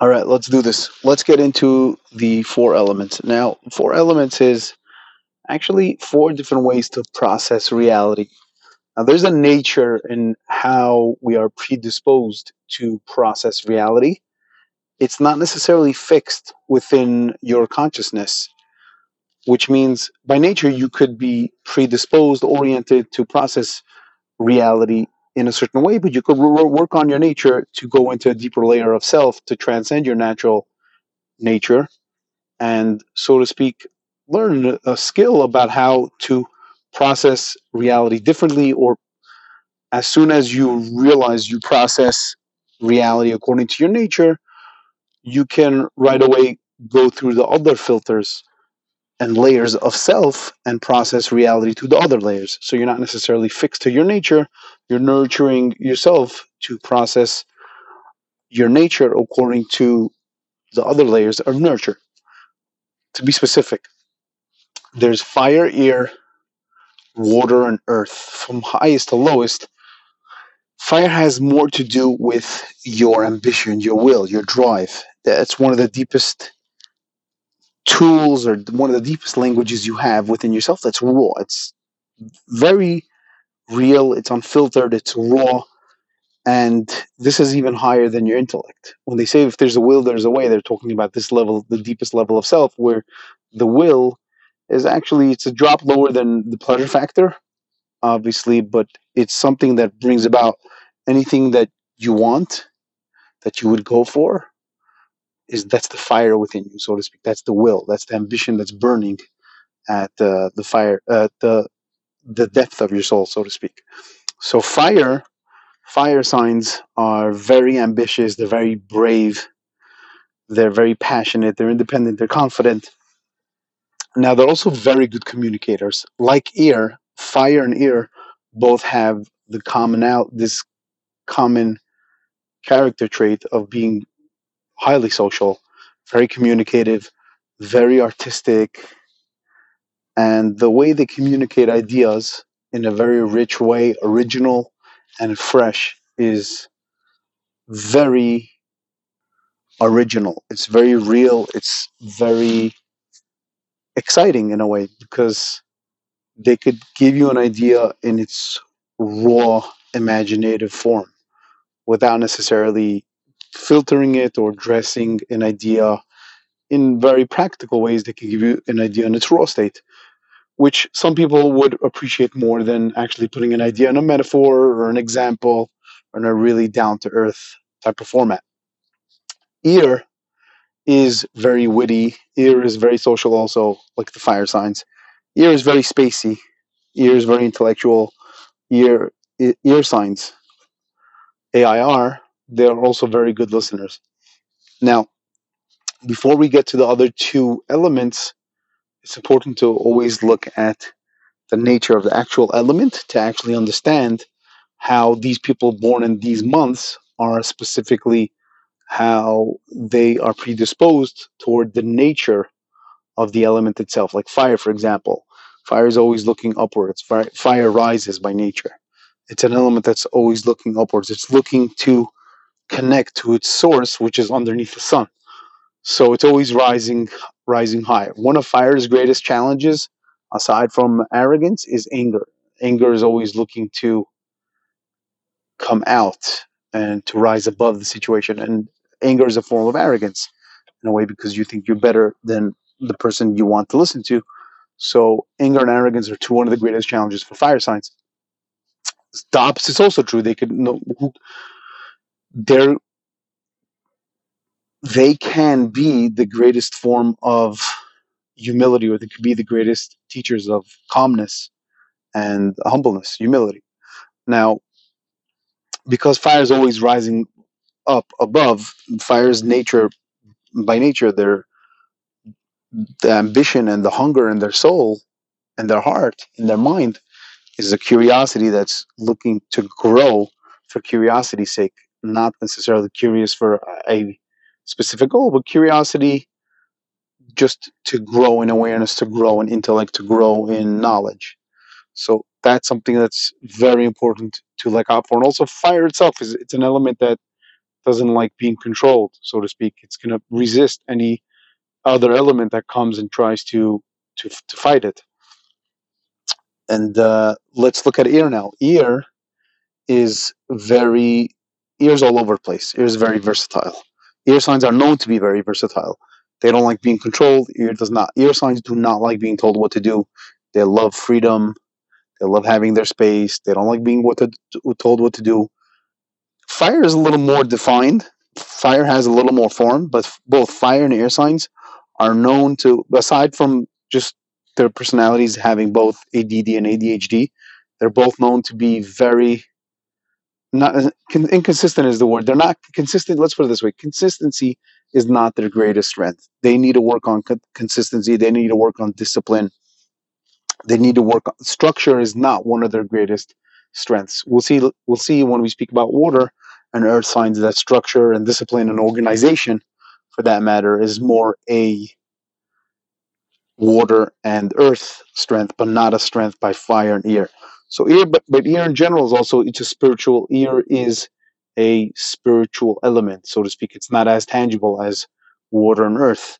All right, let's do this. Let's get into the four elements. Now, four elements is actually four different ways to process reality. Now, there's a nature in how we are predisposed to process reality. It's not necessarily fixed within your consciousness, which means by nature you could be predisposed, oriented to process reality in a certain way, but you could wor- work on your nature to go into a deeper layer of self to transcend your natural nature and, so to speak, learn a skill about how to process reality differently or as soon as you realize you process reality according to your nature, you can right away go through the other filters and layers of self and process reality to the other layers. So you're not necessarily fixed to your nature, you're nurturing yourself to process your nature according to the other layers of nurture. To be specific, there's fire, air, water, and earth from highest to lowest Fire has more to do with your ambition, your will, your drive. That's one of the deepest tools or one of the deepest languages you have within yourself. That's raw. It's very real, it's unfiltered, it's raw. And this is even higher than your intellect. When they say if there's a will, there's a way, they're talking about this level, the deepest level of self, where the will is actually it's a drop lower than the pleasure factor obviously, but it's something that brings about anything that you want, that you would go for. Is that's the fire within you, so to speak. That's the will. That's the ambition that's burning at uh, the fire, uh, the the depth of your soul, so to speak. So fire, fire signs are very ambitious. They're very brave. They're very passionate. They're independent. They're confident. Now they're also very good communicators. Like ear, fire and ear both have the common out this common character trait of being highly social, very communicative, very artistic, and the way they communicate ideas in a very rich way, original and fresh, is very original. It's very real. It's very exciting in a way because they could give you an idea in its raw imaginative form without necessarily filtering it or dressing an idea in very practical ways they can give you an idea in its raw state which some people would appreciate more than actually putting an idea in a metaphor or an example or in a really down to earth type of format. Ear is very witty. Ear is very social also like the fire signs. Ear is very spacey. Ear is very intellectual. Ear ear signs. Air they're also very good listeners now before we get to the other two elements it's important to always look at the nature of the actual element to actually understand how these people born in these months are specifically how they are predisposed toward the nature of the element itself. Like fire, for example, fire is always looking upwards. Fire, fire rises by nature. It's an element that's always looking upwards. It's looking to connect to its source, which is underneath the sun. So it's always rising, rising higher. One of fire's greatest challenges, aside from arrogance, is anger. Anger is always looking to come out and to rise above the situation. And anger is a form of arrogance in a way because you think you're better than the person you want to listen to. So anger and arrogance are two one of the greatest challenges for fire signs. The opposite is also true. They could no, they're they can be the greatest form of humility, or they could be the greatest teachers of calmness and humbleness, humility. Now, because fire is always rising up above, fire's nature by nature, their the ambition and the hunger in their soul and their heart and their mind is a curiosity that's looking to grow for curiosity's sake, not necessarily curious for a specific goal, but curiosity just to grow in awareness, to grow in intellect, to grow in knowledge. So that's something that's very important to look out for. And also fire itself is it's an element that doesn't like being controlled, so to speak. It's going to resist any other element that comes and tries to to to fight it. And uh, let's look at ear now. Ear is very ears all over the place. Ear is very versatile. Ear signs are known to be very versatile. They don't like being controlled. Ear does not. Ear signs do not like being told what to do. They love freedom. They love having their space. They don't like being what to, told what to do. Fire is a little more defined. Fire has a little more form, but both fire and air signs are known to, aside from just their personalities having both ADD and ADHD, they're both known to be very not inconsistent is the word. They're not consistent. Let's put it this way: consistency is not their greatest strength. They need to work on consistency. They need to work on discipline. They need to work on structure. Is not one of their greatest strengths. We'll see. We'll see when we speak about water and earth signs that structure and discipline and organization, for that matter, is more a water and earth strength, but not a strength by fire and ear. So ear, but, but ear in general is also it's a spiritual. Ear is a spiritual element, so to speak. It's not as tangible as water and earth.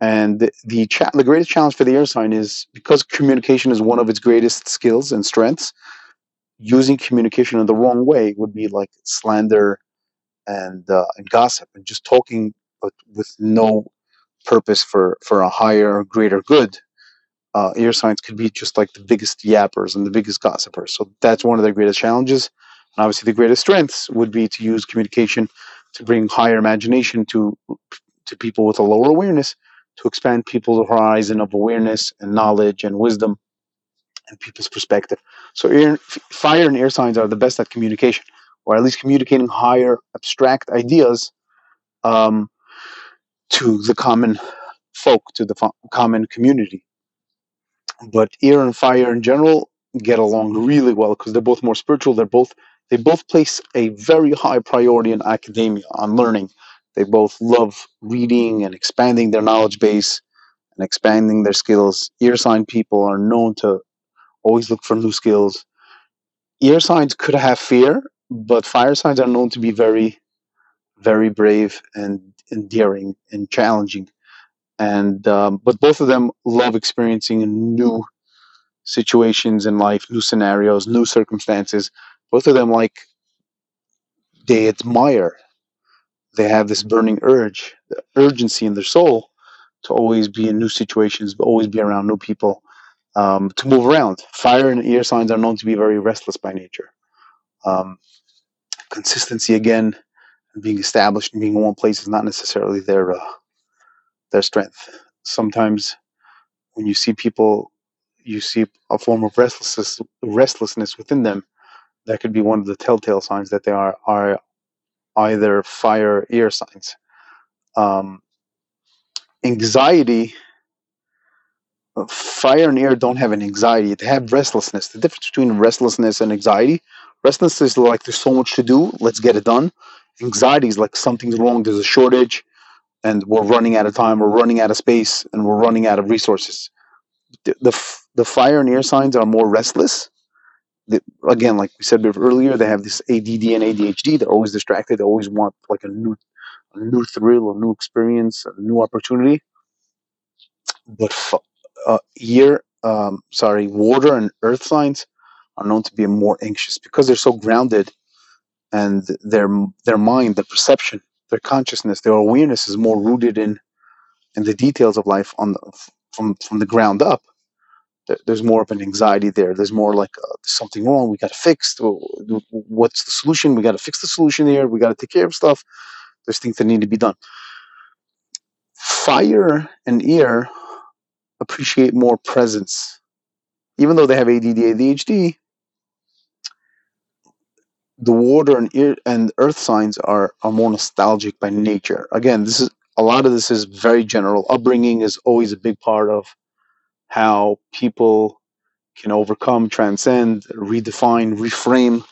And the the, cha- the greatest challenge for the air sign is because communication is one of its greatest skills and strengths. Using communication in the wrong way would be like slander and uh, and gossip and just talking, but with no purpose for for a higher, greater good uh, air signs could be just like the biggest yappers and the biggest gossipers. So that's one of their greatest challenges. And obviously, the greatest strengths would be to use communication to bring higher imagination to to people with a lower awareness, to expand people's horizon of awareness and knowledge and wisdom and people's perspective. So, fire and air signs are the best at communication, or at least communicating higher abstract ideas um, to the common folk, to the fo- common community but air and fire in general get along really well because they're both more spiritual. They're both they both place a very high priority in academia on learning. They both love reading and expanding their knowledge base and expanding their skills. Ear sign people are known to always look for new skills. Ear signs could have fear, but fire signs are known to be very, very brave and endearing and challenging and um, but both of them love experiencing new situations in life, new scenarios, new circumstances. Both of them like they admire. They have this burning urge, the urgency in their soul to always be in new situations, but always be around new people, um, to move around. Fire and air signs are known to be very restless by nature. Um, consistency again, being established and being in one place is not necessarily their uh, their strength. Sometimes when you see people, you see a form of restlessness, restlessness within them. That could be one of the telltale signs that they are are either fire ear signs. Um, anxiety, fire and air don't have an anxiety; they have restlessness. The difference between restlessness and anxiety: restlessness is like there's so much to do, let's get it done. Anxiety is like something's wrong, there's a shortage, and we're running out of time, we're running out of space, and we're running out of resources. The the, the fire and air signs are more restless. The, again, like we said earlier, they have this ADD and ADHD. They're always distracted. They always want like a new, a new thrill, a new experience, a new opportunity. But f- uh, air, um, sorry, water and earth signs are known to be more anxious because they're so grounded, and their their mind, their perception their consciousness, their awareness is more rooted in in the details of life on the, from from the ground up. There's more of an anxiety there. There's more like uh, something wrong. We got to fix. What's the solution? We got to fix the solution here. We got to take care of stuff. There's things that need to be done. Fire and air appreciate more presence, even though they have ADD, ADHD the water and ear and earth signs are are more nostalgic by nature. Again, this is a lot of this is very general. Upbringing is always a big part of how people can overcome, transcend, redefine, reframe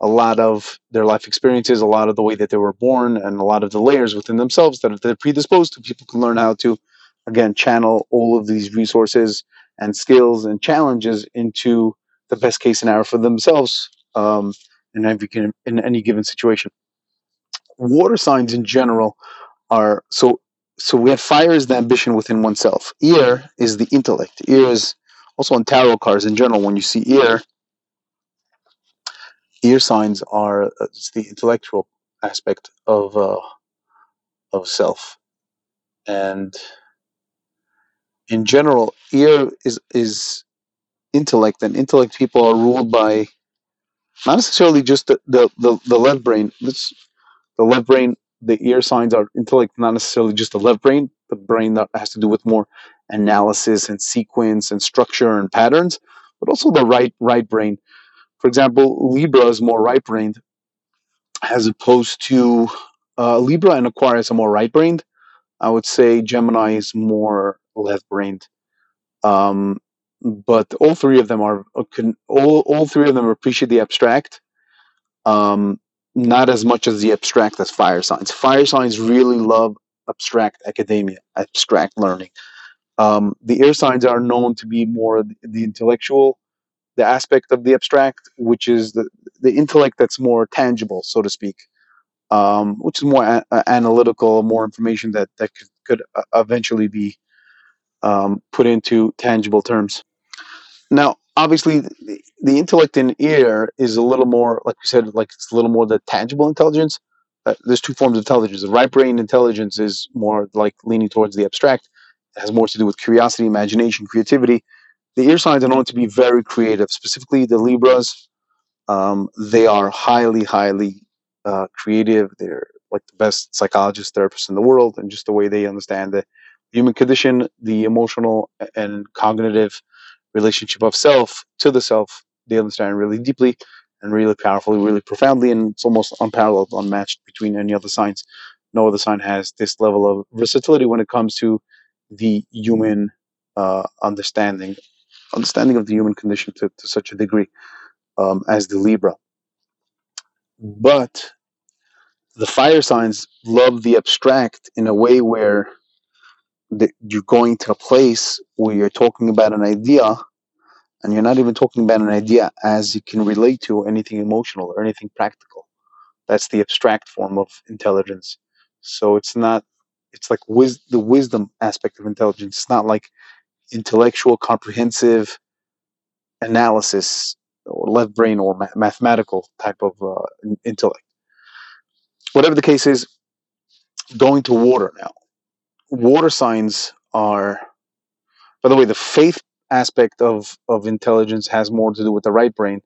a lot of their life experiences, a lot of the way that they were born, and a lot of the layers within themselves that they're predisposed to. People can learn how to, again, channel all of these resources and skills and challenges into the best case scenario for themselves. Um, in every in any given situation. water signs in general are so so we have fire is the ambition within oneself. Ear is the intellect. Ear is also on tarot cards in general. When you see ear, ear signs are uh, it's the intellectual aspect of uh, of self, and in general, ear is is intellect, and intellect people are ruled by not necessarily just the the, the, the left brain. This the left brain, the ear signs are intellect, not necessarily just the left brain, the brain that has to do with more analysis and sequence and structure and patterns, but also the right right brain. For example, Libra is more right brained as opposed to uh, Libra and Aquarius are more right brained. I would say Gemini is more left brained. Um, but all three of them are can, all, all three of them appreciate the abstract. Um, not as much as the abstract as fire signs. Fire signs really love abstract academia abstract learning. Um, the air signs are known to be more the, the intellectual the aspect of the abstract which is the, the intellect that's more tangible so to speak. Um, which is more a- analytical more information that, that could, could uh, eventually be um, put into tangible terms Now, obviously, the, the intellect in ear is a little more, like you said, like it's a little more the tangible intelligence. Uh, there's two forms of intelligence. The right brain intelligence is more like leaning towards the abstract. It has more to do with curiosity, imagination, creativity. The ear signs are known to be very creative, specifically the Libras. Um, they are highly, highly uh, creative. They're like the best psychologists, therapists in the world, and just the way they understand the human condition, the emotional and cognitive relationship of self to the self they understand really deeply and really powerfully really profoundly and it's almost unparalleled unmatched between any other signs. No other sign has this level of versatility when it comes to the human uh, understanding understanding of the human condition to, to such a degree um, as the libra. But the fire signs love the abstract in a way where the, you're going to a place where you're talking about an idea and you're not even talking about an idea as it can relate to anything emotional or anything practical. That's the abstract form of intelligence. So it's not it's like wis- the wisdom aspect of intelligence. It's not like intellectual comprehensive analysis or left brain or ma- mathematical type of uh, intellect. Whatever the case is going to water now water signs are by the way the faith aspect of of intelligence has more to do with the right brain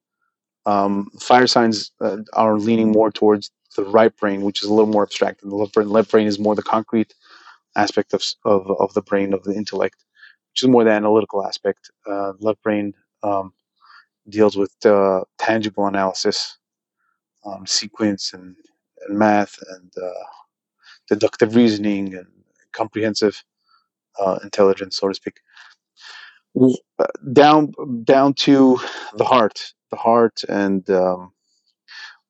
Um, fire signs uh, are leaning more towards the right brain, which is a little more abstract and the left brain. Left brain is more the concrete aspect of, of, of the brain, of the intellect, which is more the analytical aspect. Uh, left brain um, deals with uh, tangible analysis, um, sequence, and, and math, and uh, deductive reasoning, and comprehensive uh, intelligence, so to speak. Uh, Down, down to the heart, the heart, and um,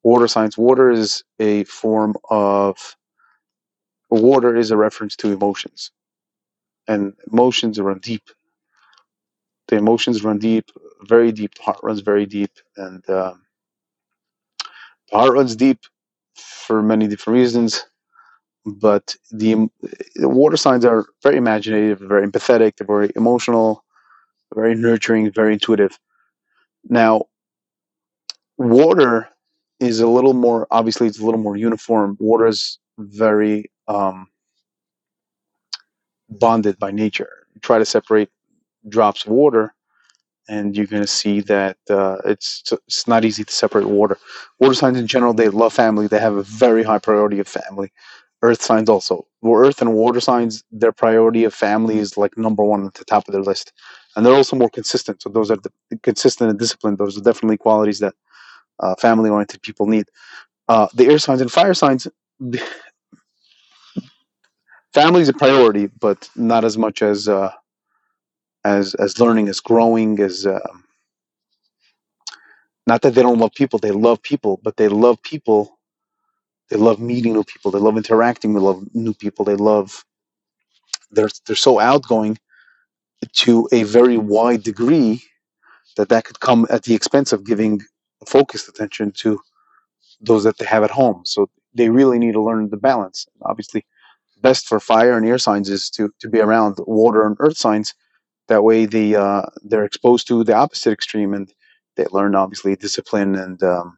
water signs. Water is a form of water is a reference to emotions, and emotions run deep. The emotions run deep, very deep. The heart runs very deep, and um, the heart runs deep for many different reasons. But the, the water signs are very imaginative, very empathetic, they're very emotional, very nurturing, very intuitive. Now, water is a little more obviously it's a little more uniform. Water is very um, bonded by nature. You try to separate drops of water, and you're going to see that uh, it's it's not easy to separate water. Water signs in general, they love family. They have a very high priority of family. Earth signs also. Well, Earth and water signs, their priority of family is like number one at the top of their list, and they're also more consistent. So those are the consistent and disciplined. Those are definitely qualities that uh, family-oriented people need. Uh, the air signs and fire signs, family is a priority, but not as much as uh, as as learning, as growing, as um Not that they don't love people, they love people, but they love people. They love meeting new people. They love interacting with new people. They love they're they're so outgoing to a very wide degree that that could come at the expense of giving focused attention to those that they have at home. So they really need to learn the balance. Obviously, best for fire and air signs is to to be around water and earth signs. That way, they uh, they're exposed to the opposite extreme, and they learn obviously discipline and um,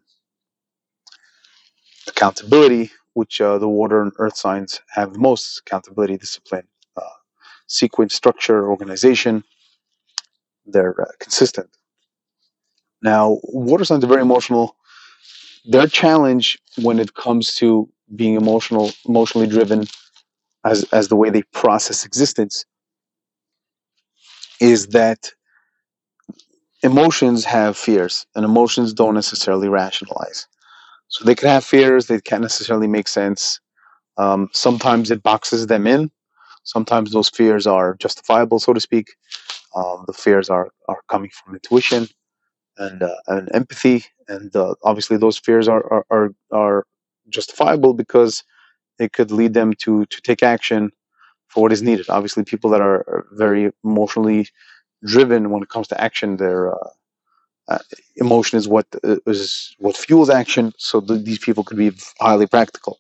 accountability, which uh, the water and earth signs have most accountability, discipline, uh, sequence, structure, organization. They're uh, consistent. Now, water signs are very emotional. Their challenge when it comes to being emotional, emotionally driven, as as the way they process existence, is that emotions have fears, and emotions don't necessarily rationalize. So they can have fears; they can't necessarily make sense. Um, sometimes it boxes them in. Sometimes those fears are justifiable, so to speak. Um, the fears are are coming from intuition and uh, and empathy, and uh, obviously those fears are, are are are justifiable because it could lead them to to take action for what is needed. Obviously, people that are very emotionally driven when it comes to action, their uh, uh, emotion is what uh, is what fuels action. So th- these people could be highly practical,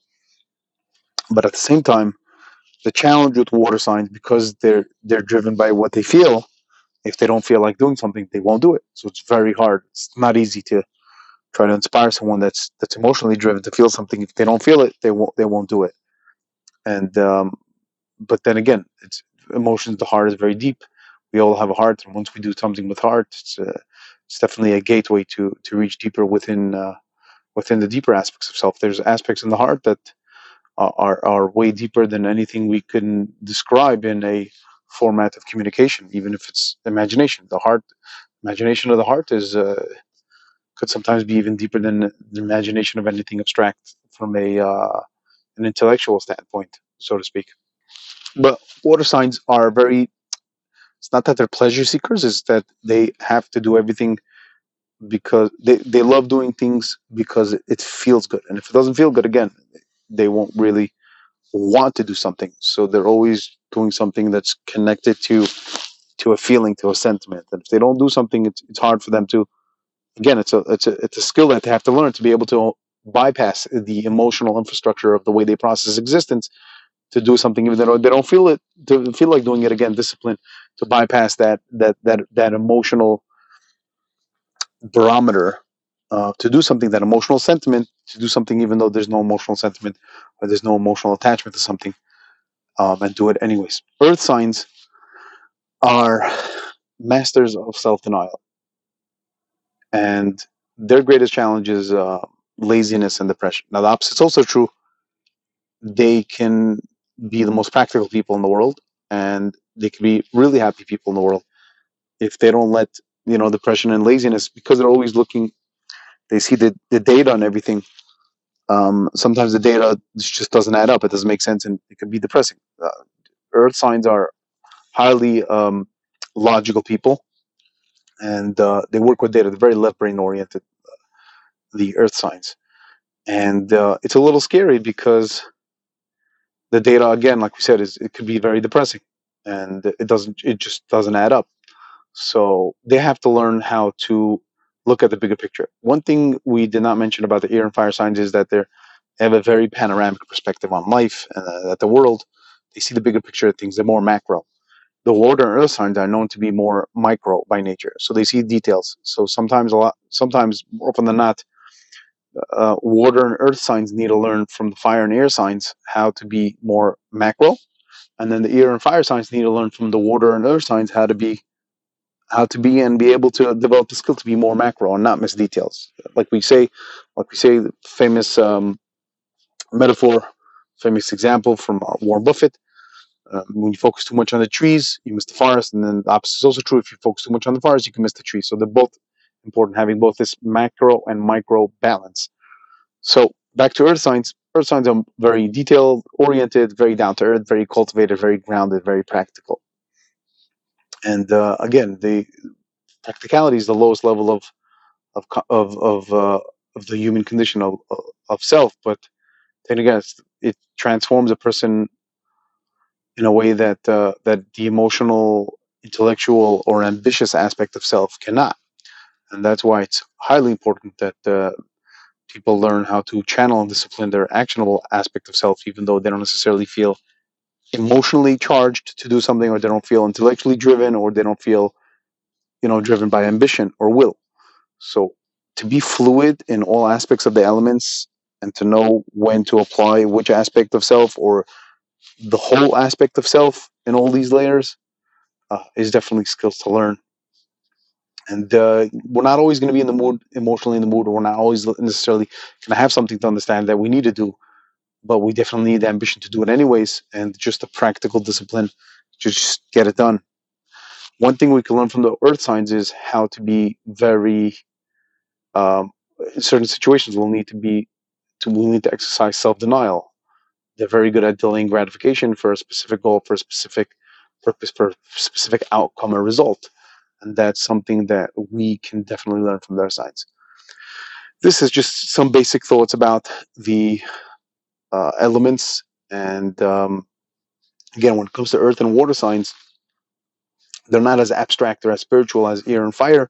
but at the same time, the challenge with water signs because they're they're driven by what they feel. If they don't feel like doing something, they won't do it. So it's very hard. It's not easy to try to inspire someone that's that's emotionally driven to feel something. If they don't feel it, they won't they won't do it. And um, but then again, it's emotions. The heart is very deep. We all have a heart, and once we do something with heart, it's uh, it's definitely a gateway to to reach deeper within uh, within the deeper aspects of self. There's aspects in the heart that are are, way deeper than anything we can describe in a format of communication, even if it's imagination. The heart, imagination of the heart is. Uh, could sometimes be even deeper than the imagination of anything abstract from a uh, an intellectual standpoint, so to speak. But water signs are very. It's not that they're pleasure seekers; it's that they have to do everything because they they love doing things because it feels good, and if it doesn't feel good, again, they won't really want to do something. So they're always doing something that's connected to to a feeling, to a sentiment. And if they don't do something, it's it's hard for them to again it's a it's a it's a skill that they have to learn to be able to bypass the emotional infrastructure of the way they process existence to do something even though they don't feel it to feel like doing it again discipline to bypass that that that that emotional barometer uh, to do something that emotional sentiment to do something even though there's no emotional sentiment or there's no emotional attachment to something um, and do it anyways earth signs are masters of self-denial and their greatest challenge is uh, laziness and depression. Now, the opposite's also true. They can be the most practical people in the world, and they can be really happy people in the world if they don't let you know depression and laziness because they're always looking. They see the, the data on everything. Um, sometimes the data just doesn't add up. It doesn't make sense, and it can be depressing. Uh, earth signs are highly um, logical people, and uh, they work with data. They're very left brain oriented. The earth signs and uh, it's a little scary because the data again like we said is it could be very depressing and it doesn't it just doesn't add up. So they have to learn how to look at the bigger picture. One thing we did not mention about the air and fire signs is that they have a very panoramic perspective on life and uh, at the world. They see the bigger picture of things they're more macro. The water and earth signs are known to be more micro by nature so they see details. So sometimes a lot sometimes more often than not uh, water and earth signs need to learn from the fire and air signs how to be more macro and then the air and fire signs need to learn from the water and earth signs how to be how to be and be able to develop the skill to be more macro and not miss details. Like we say like we say the famous um, metaphor famous example from uh, warren buffett uh, when you focus too much on the trees you miss the forest. And then the opposite is also true. If you focus too much on the forest you can miss the trees. So they're both important having both this macro and micro balance so back to earth signs. Earth signs are very detail oriented, very down to earth, very cultivated, very grounded, very practical. And uh, again, the practicality is the lowest level of of of of, uh, of the human condition of of self. But then again, it transforms a person in a way that uh, that the emotional, intellectual, or ambitious aspect of self cannot. And that's why it's highly important that uh, people learn how to channel and discipline their actionable aspect of self, even though they don't necessarily feel emotionally charged to do something, or they don't feel intellectually driven, or they don't feel, you know, driven by ambition or will. So to be fluid in all aspects of the elements and to know when to apply which aspect of self or the whole aspect of self in all these layers uh, is definitely skills to learn. And uh, we're not always going to be in the mood, emotionally in the mood, or we're not always necessarily going to have something to understand that we need to do. But we definitely need the ambition to do it anyways, and just the practical discipline to just get it done. One thing we can learn from the earth signs is how to be very, um, in certain situations, we'll need to be, to, we'll need to exercise self denial. They're very good at delaying gratification for a specific goal, for a specific purpose, for a specific outcome or result and that's something that we can definitely learn from their sides. This is just some basic thoughts about the uh, elements, and um, again, when it comes to earth and water signs, they're not as abstract or as spiritual as air and fire.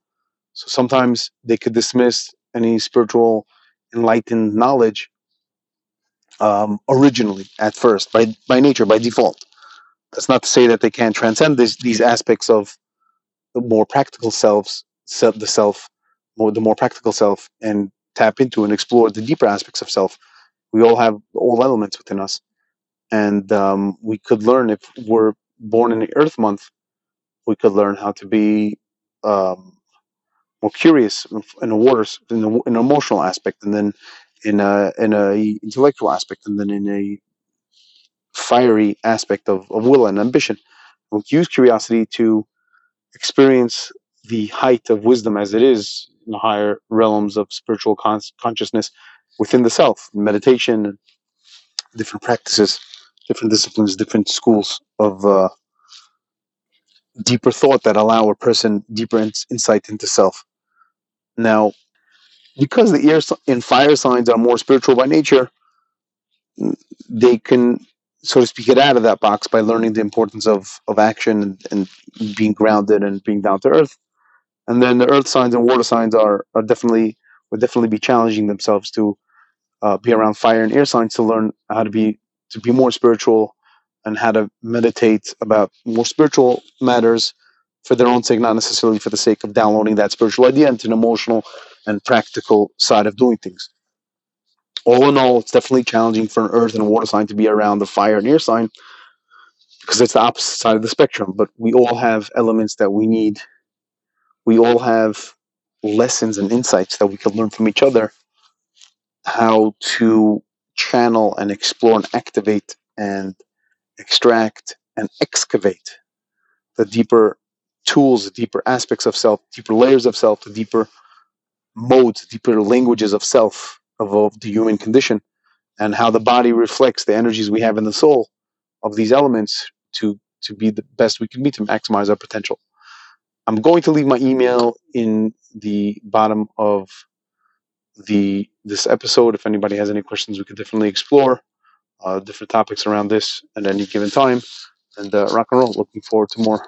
So sometimes they could dismiss any spiritual enlightened knowledge um, originally at first by by nature by default. That's not to say that they can't transcend this, these aspects of the more practical selves, set the self, more the more practical self, and tap into and explore the deeper aspects of self. We all have all elements within us, and um, we could learn if we're born in the Earth month. We could learn how to be um, more curious in the waters, in, the, in an emotional aspect, and then in a in a intellectual aspect, and then in a fiery aspect of, of will and ambition. We use curiosity to experience the height of wisdom as it is in the higher realms of spiritual con- consciousness within the self, meditation, different practices, different disciplines, different schools of uh, deeper thought that allow a person deeper in- insight into self. Now, because the air and fire signs are more spiritual by nature, they can, so to speak, get out of that box by learning the importance of, of action and, and being grounded and being down to earth. And then the earth signs and water signs are, are definitely would definitely be challenging themselves to uh, be around fire and air signs to learn how to be to be more spiritual and how to meditate about more spiritual matters for their own sake, not necessarily for the sake of downloading that spiritual idea into an emotional and practical side of doing things. All in all, it's definitely challenging for an earth and water sign to be around the fire and air sign because it's the opposite side of the spectrum. But we all have elements that we need we all have lessons and insights that we can learn from each other how to channel and explore and activate and extract and excavate the deeper tools, the deeper aspects of self, deeper layers of self, the deeper modes, deeper languages of self, of, of the human condition, and how the body reflects the energies we have in the soul of these elements to to be the best we can be to maximize our potential. I'm going to leave my email in the bottom of the this episode. If anybody has any questions, we could definitely explore uh, different topics around this at any given time. And uh, rock and roll. Looking forward to more.